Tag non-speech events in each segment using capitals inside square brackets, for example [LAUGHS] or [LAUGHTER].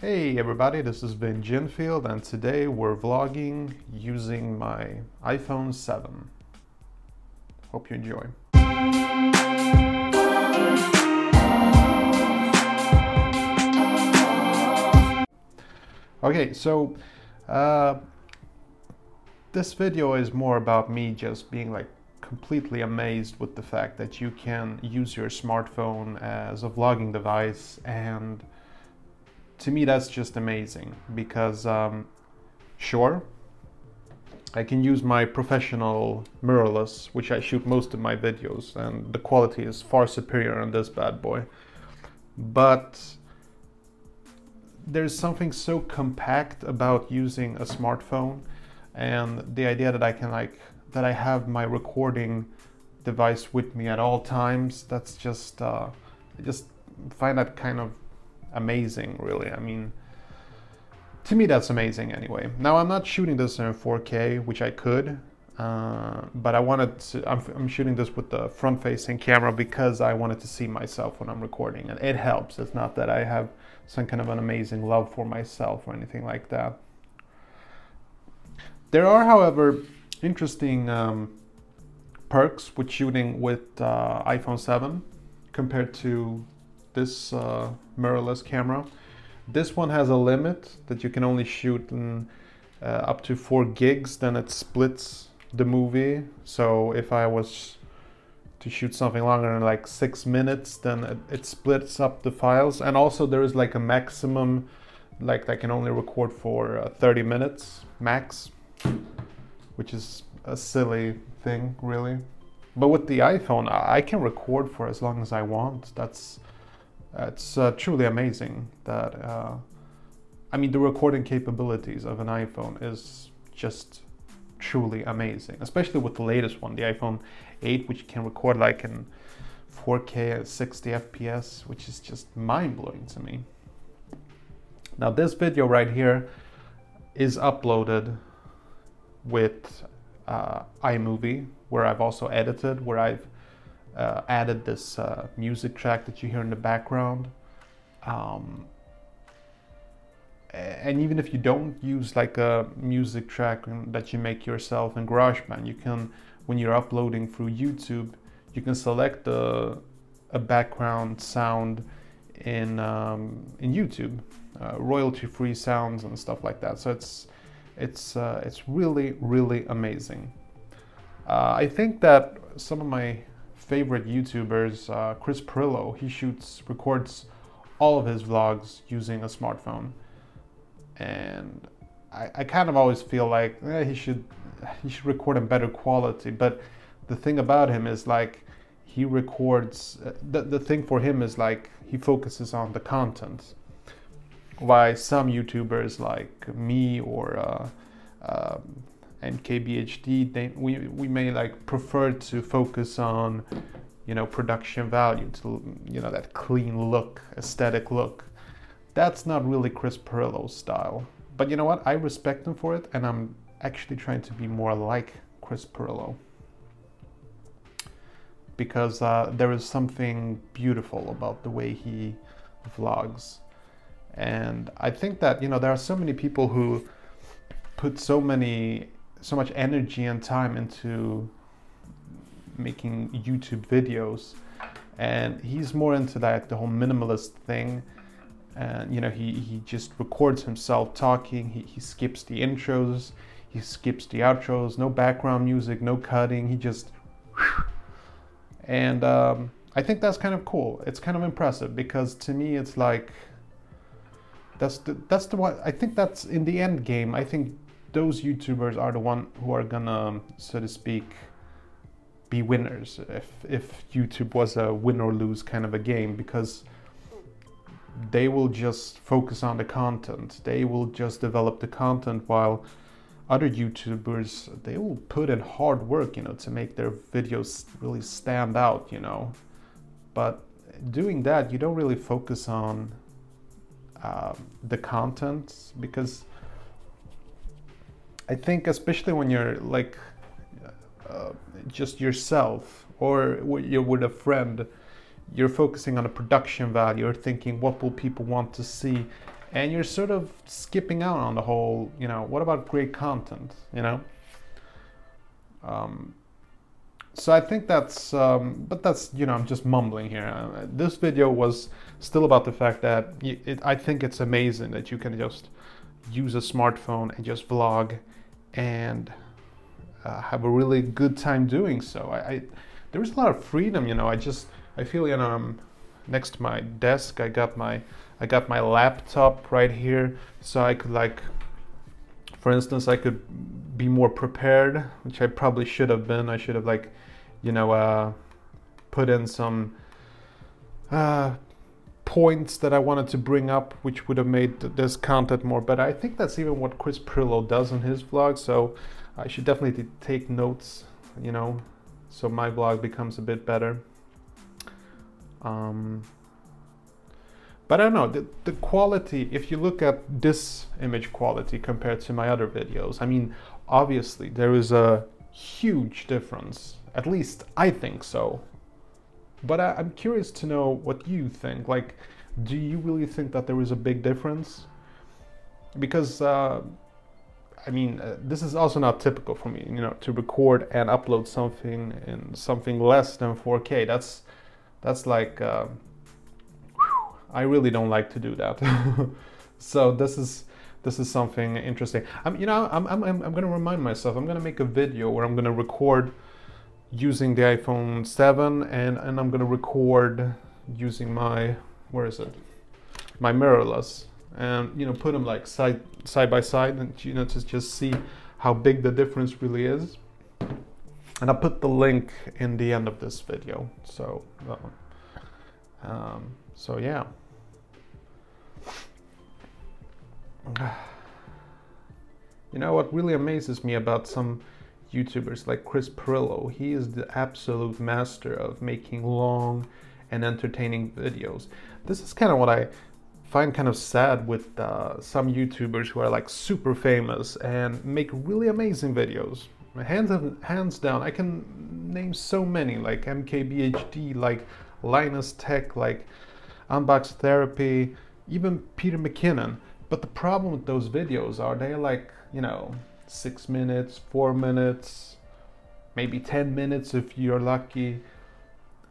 Hey everybody, this is Ben Ginfield and today we're vlogging using my iPhone 7. Hope you enjoy. Okay, so uh, this video is more about me just being like completely amazed with the fact that you can use your smartphone as a vlogging device and to me that's just amazing because um, sure I can use my professional mirrorless which I shoot most of my videos and the quality is far superior on this bad boy. But there's something so compact about using a smartphone and the idea that I can like that I have my recording device with me at all times that's just uh, I just find that kind of amazing, really. I mean, to me, that's amazing anyway. Now, I'm not shooting this in 4K, which I could, uh, but I wanted to, I'm, I'm, shooting this with the front facing camera because I wanted to see myself when I'm recording, and it helps. It's not that I have some kind of an amazing love for myself or anything like that. There are, however, interesting um, perks with shooting with uh, iPhone 7 compared to this uh, mirrorless camera. This one has a limit that you can only shoot in, uh, up to 4 gigs, then it splits the movie. So if I was to shoot something longer than like 6 minutes, then it, it splits up the files. And also there is like a maximum, like I can only record for uh, 30 minutes max, which is a silly thing really. But with the iPhone, I can record for as long as I want. That's it's uh, truly amazing that uh, I mean the recording capabilities of an iPhone is just truly amazing, especially with the latest one, the iPhone 8, which can record like in 4K at 60 FPS, which is just mind blowing to me. Now, this video right here is uploaded with uh, iMovie, where I've also edited, where I've uh, added this uh, music track that you hear in the background. Um, and even if you don't use like a music track that you make yourself in GarageBand, you can, when you're uploading through YouTube, you can select a, a background sound in um, in YouTube, uh, royalty-free sounds and stuff like that. So it's it's uh, it's really really amazing. Uh, I think that some of my favorite YouTubers, uh, Chris Pirillo. He shoots, records all of his vlogs using a smartphone, and I, I kind of always feel like eh, he should he should record in better quality. But the thing about him is like he records. Uh, the the thing for him is like he focuses on the content. Why some YouTubers like me or uh, um, and KBHD, they, we, we may like prefer to focus on, you know, production value, to, you know, that clean look, aesthetic look. That's not really Chris Pirillo's style. But you know what? I respect him for it, and I'm actually trying to be more like Chris Pirillo. Because uh, there is something beautiful about the way he vlogs. And I think that, you know, there are so many people who put so many so much energy and time into making YouTube videos, and he's more into that the whole minimalist thing. And you know, he he just records himself talking. He he skips the intros, he skips the outros. No background music, no cutting. He just [LAUGHS] and um, I think that's kind of cool. It's kind of impressive because to me, it's like that's the that's the one. I think that's in the end game. I think those YouTubers are the one who are gonna, so to speak, be winners. If if YouTube was a win or lose kind of a game, because they will just focus on the content. They will just develop the content while other YouTubers they will put in hard work, you know, to make their videos really stand out, you know. But doing that, you don't really focus on um, the content because I think especially when you're like uh, just yourself or you're with a friend, you're focusing on a production value. You're thinking, what will people want to see? and you're sort of skipping out on the whole you know what about great content you know um, so I think that's, um, but that's, you know, I'm just mumbling here. Uh, this video was still about the fact that it, I think it's amazing that you can just use a smartphone and just vlog and uh, have a really good time doing so. I, I there's a lot of freedom, you know. I just I feel you know I'm next to my desk. I got my I got my laptop right here, so I could like, for instance, I could be more prepared, which I probably should have been. I should have like, you know, uh, put in some uh, points that I wanted to bring up, which would have made this content more better. I think that's even what Chris Pirillo does in his vlog. So I should definitely take notes, you know, so my vlog becomes a bit better. Um, but I don't know, the, the quality, if you look at this image quality compared to my other videos, I mean, obviously there is a huge difference. At least I think so. But I, am curious to know what you think. Like, do you really think that there is a big difference? Because, uh, I mean, uh, this is also not typical for me, you know, to record and upload something in something less than 4K. That's, that's like, uh, I really don't like to do that. [LAUGHS] so this is this is something interesting. I'm, you know, I'm, I'm, I'm going to remind myself. I'm going to make a video where I'm going to record using the iPhone 7, and and I'm to record using my where is it? My mirrorless, and you know, put them like side side by side, and you know, to just see how big the difference really is. And I'll put the link in the end of this video. So, uh, um, so yeah. [SIGHS] You know what really amazes me about some YouTubers like Chris Pirillo? He is the absolute master of making long and entertaining videos. This is kind of what I find kind of sad with uh, some YouTubers who are like super famous and make really amazing videos. Hands hands down, I can name so many like MKBHD, like Linus Tech, like Unbox Therapy, even Peter McKinnon. But the problem with those videos are they're like, you know, six minutes, four minutes, maybe 10 minutes if you're lucky.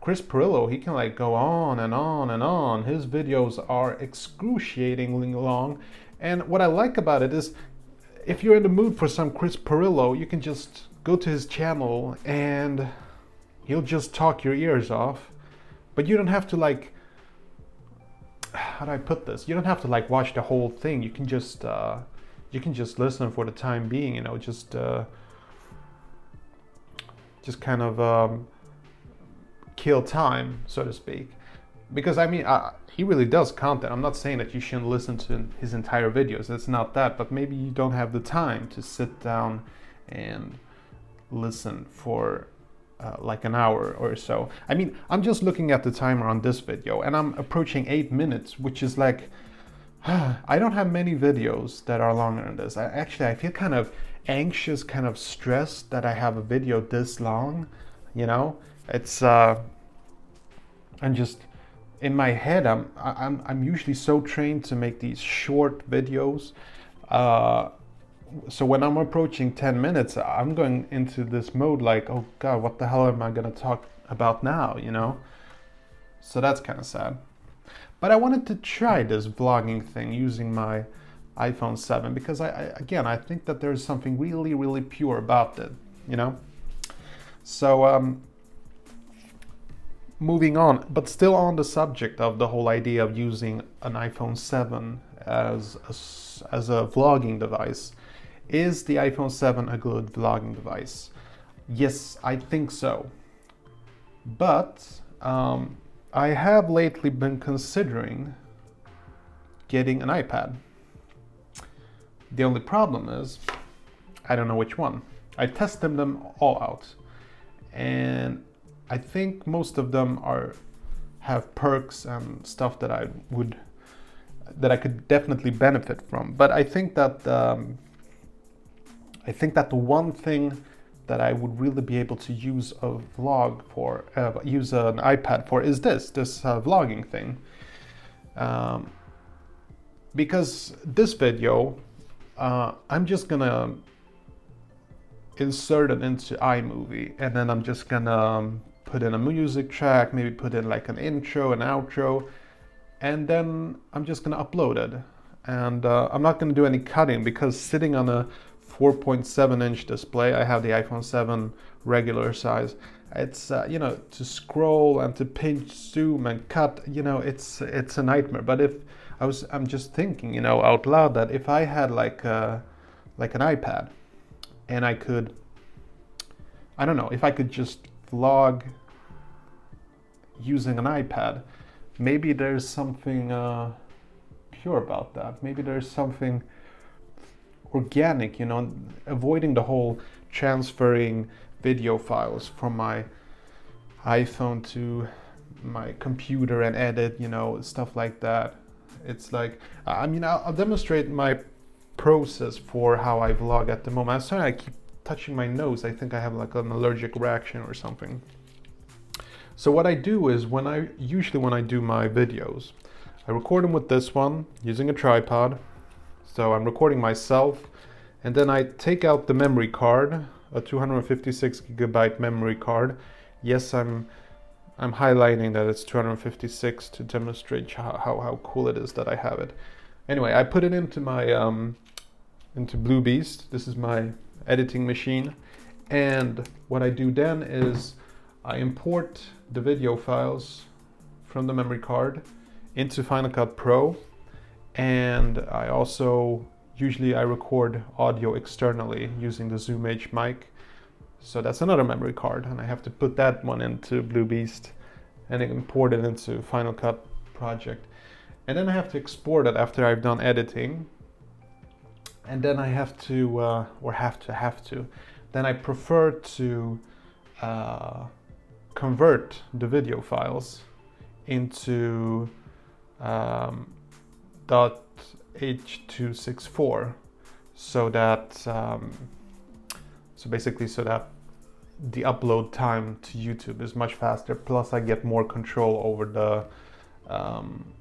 Chris Pirillo, he can like go on and on and on. His videos are excruciatingly long. And what I like about it is if you're in the mood for some Chris Pirillo, you can just go to his channel and he'll just talk your ears off. But you don't have to like [SIGHS] how do I put this? You don't have to like watch the whole thing. You can just uh, you can just listen for the time being. You know, just uh, just kind of um, kill time, so to speak. Because I mean, uh, he really does content. I'm not saying that you shouldn't listen to his entire videos. It's not that, but maybe you don't have the time to sit down and listen for uh, like an hour or so. I mean, I'm just looking at the timer on this video and I'm approaching eight minutes, which is like, [GASPS] I don't have many videos that are longer than this. I, actually, I feel kind of anxious, kind of stressed that I have a video this long. You know, it's, uh, I'm just, in my head, I'm, I'm, I'm usually so trained to make these short videos. Uh, so when I'm approaching 10 minutes, I'm going into this mode like, oh God, what the hell am I to talk about now, you know? So that's kind of sad. But I wanted to try this vlogging thing using my iPhone 7 because I, I again, I think that there's something really, really pure about it, you know? So, um, moving on, but still on the subject of the whole idea of using an iPhone 7 as a, as a vlogging device. Is the iPhone 7 a good vlogging device? Yes, I think so. But um, I have lately been considering getting an iPad. The only problem is I don't know which one. I tested them all out, and I think most of them are have perks and stuff that I would that I could definitely benefit from. But I think that um, I think that the one thing that I would really be able to use a vlog for, uh, use an iPad for, is this this uh, vlogging thing. Um, because this video, uh, I'm just gonna insert it into iMovie and then I'm just gonna um, put in a music track, maybe put in like an intro, an outro, and then I'm just gonna upload it. And uh, I'm not gonna do any cutting because sitting on a 4.7 inch display, I have the iPhone 7 regular size. It's uh, you know to scroll and to pinch, zoom and cut. You know it's it's a nightmare. But if I was I'm just thinking you know out loud that if I had like a, uh, like an iPad and I could I don't know if I could just vlog using an iPad, maybe there's something uh, pure about that. Maybe there's something organic, you know, avoiding the whole transferring video files from my iPhone to my computer and edit, you know, stuff like that. It's like, I mean, I'll, I'll demonstrate my process for how I vlog at the moment. I'm sorry, I keep touching my nose. I think I have like an allergic reaction or something. So what I do is when I usually when I do my videos, I record them with this one using a tripod. So I'm recording myself and then I take out the memory card, a 256 gigabyte memory card. Yes, I'm I'm highlighting that it's 256 to demonstrate how, how, how cool it is that I have it. Anyway, I put it into my um, into Bluebeast. This is my editing machine. And what I do then is I import the video files from the memory card into Final Cut Pro. And I also, usually I record audio externally using the Zoom H mic. So that's another memory card and I have to put that one into Blue Beast and import it into Final Cut project. And then I have to export it after I've done editing and then I have to, uh, or have to, have to, then I prefer to uh, convert the video files into um, .h264 so that um, so basically so that the upload time to YouTube is much faster plus I get more control over the um,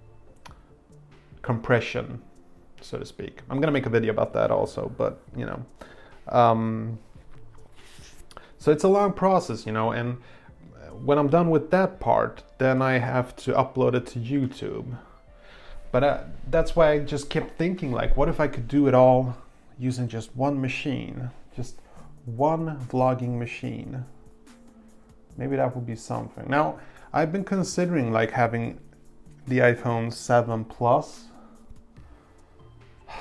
compression so to speak. I'm gonna make a video about that also, but you know, um, so it's a long process, you know, and when I'm done with that part, then I have to upload it to YouTube. But uh, that's why I just kept thinking, like, what if I could do it all using just one machine, just one vlogging machine? Maybe that would be something. Now, I've been considering like having the iPhone 7 Plus [SIGHS]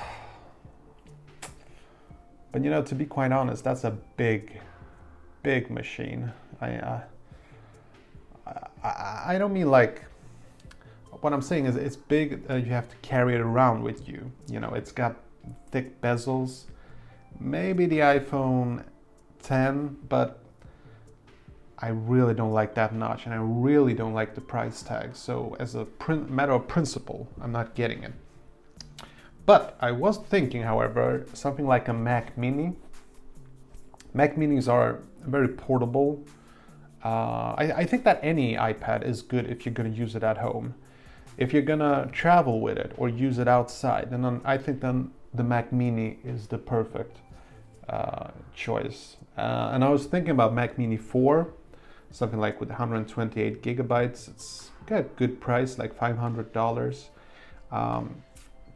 But you know, to be quite honest, that's a big, big machine. I, uh, I, I don't mean like. What I'm saying is, it's big. Uh, you have to carry it around with you. You know, it's got thick bezels. Maybe the iPhone 10, but I really don't like that notch, and I really don't like the price tag. So, as a matter of principle, I'm not getting it. But I was thinking, however, something like a Mac Mini. Mac Minis are very portable. Uh, I, I, think that any iPad is good if you're going to use it at home. If you're to travel with it or use it outside, then I think then the Mac Mini is the perfect uh, choice. Uh, and I was thinking about Mac Mini 4, something like with 128 gigabytes. It's got a good price, like $500. Um,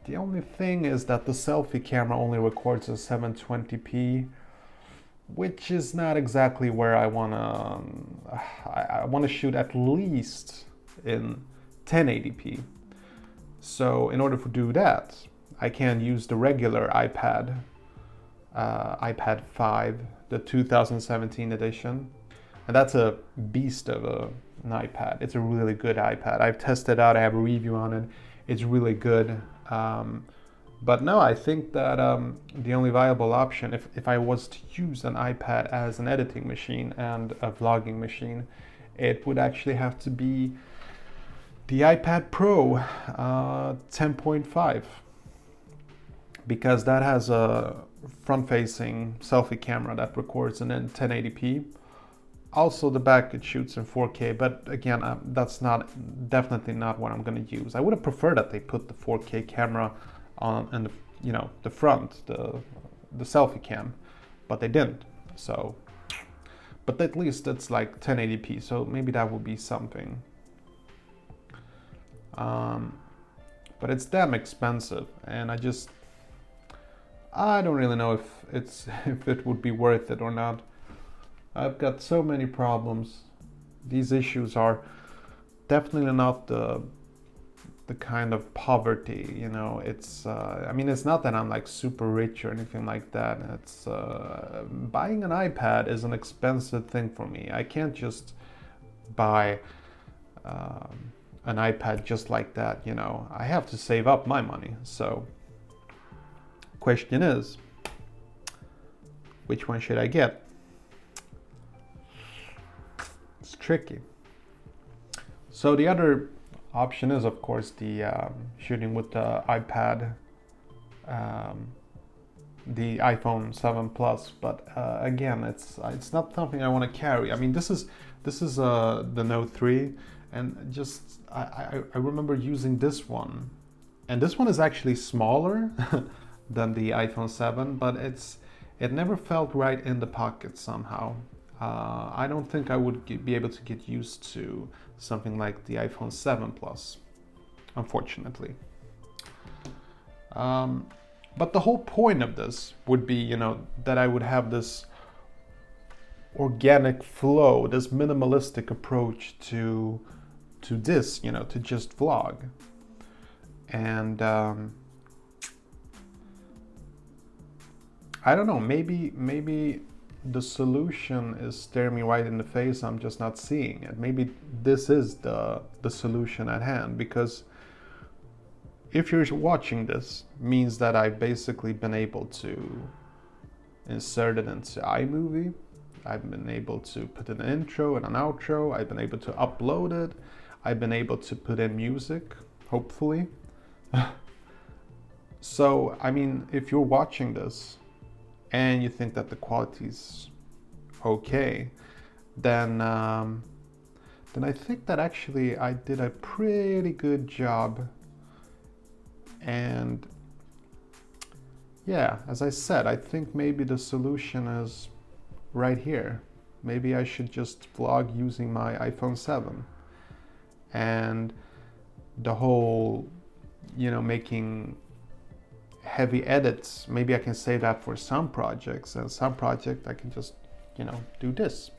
the only thing is that the selfie camera only records at 720p, which is not exactly where I wanna. Um, I, I wanna shoot at least in 1080p. So in order to do that, I can use the regular iPad, uh, iPad 5, the 2017 edition, and that's a beast of a, an iPad. It's a really good iPad. I've tested out. I have a review on it. It's really good. Um, but no, I think that um, the only viable option, if, if I was to use an iPad as an editing machine and a vlogging machine, it would actually have to be the iPad Pro uh, 10.5 because that has a front facing selfie camera that records in 1080p. Also, the back it shoots in 4K, but again, um, that's not definitely not what I'm going to use. I would have preferred that they put the 4K camera on and the, you know the front, the the selfie cam, but they didn't. So, but at least it's like 1080p, so maybe that would be something. Um, but it's damn expensive, and I just I don't really know if it's [LAUGHS] if it would be worth it or not. I've got so many problems. These issues are definitely not the the kind of poverty you know it's uh, i mean it's not that i'm like super rich or anything like that it's uh, buying an ipad is an expensive thing for me i can't just buy um, an ipad just like that you know i have to save up my money so question is which one should i get it's tricky so the other option is of course the um, shooting with the iPad, um, the iPhone 7 Plus. But uh, again, it's it's not something I want to carry. I mean, this is this is uh, the Note 3, and just I, I, I remember using this one, and this one is actually smaller [LAUGHS] than the iPhone 7, but it's it never felt right in the pocket somehow. Uh, I don't think I would get, be able to get used to something like the iPhone 7 Plus, unfortunately. Um, but the whole point of this would be, you know, that I would have this organic flow, this minimalistic approach to to this, you know, to just vlog. And um, I don't know, maybe maybe the solution is staring me right in the face i'm just not seeing it. Maybe this is the the solution at hand because if you're watching this means that i've basically been able to insert it into imovie. I've been able to put an intro and an outro. I've been able to upload it i've been able to put in music hopefully [LAUGHS] so i mean if you're watching this and you think that the quality is okay, then um, then I think that actually I did a pretty good job. And yeah, as I said, I think maybe the solution is right here. Maybe I should just vlog using my iPhone 7. And the whole, you know, making heavy edits, maybe I can save that for some projects. And some project I can just, you know, do this.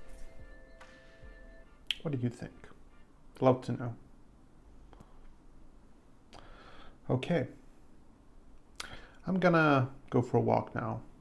What do you think? Love to know. Okay. I'm gonna go for a walk now.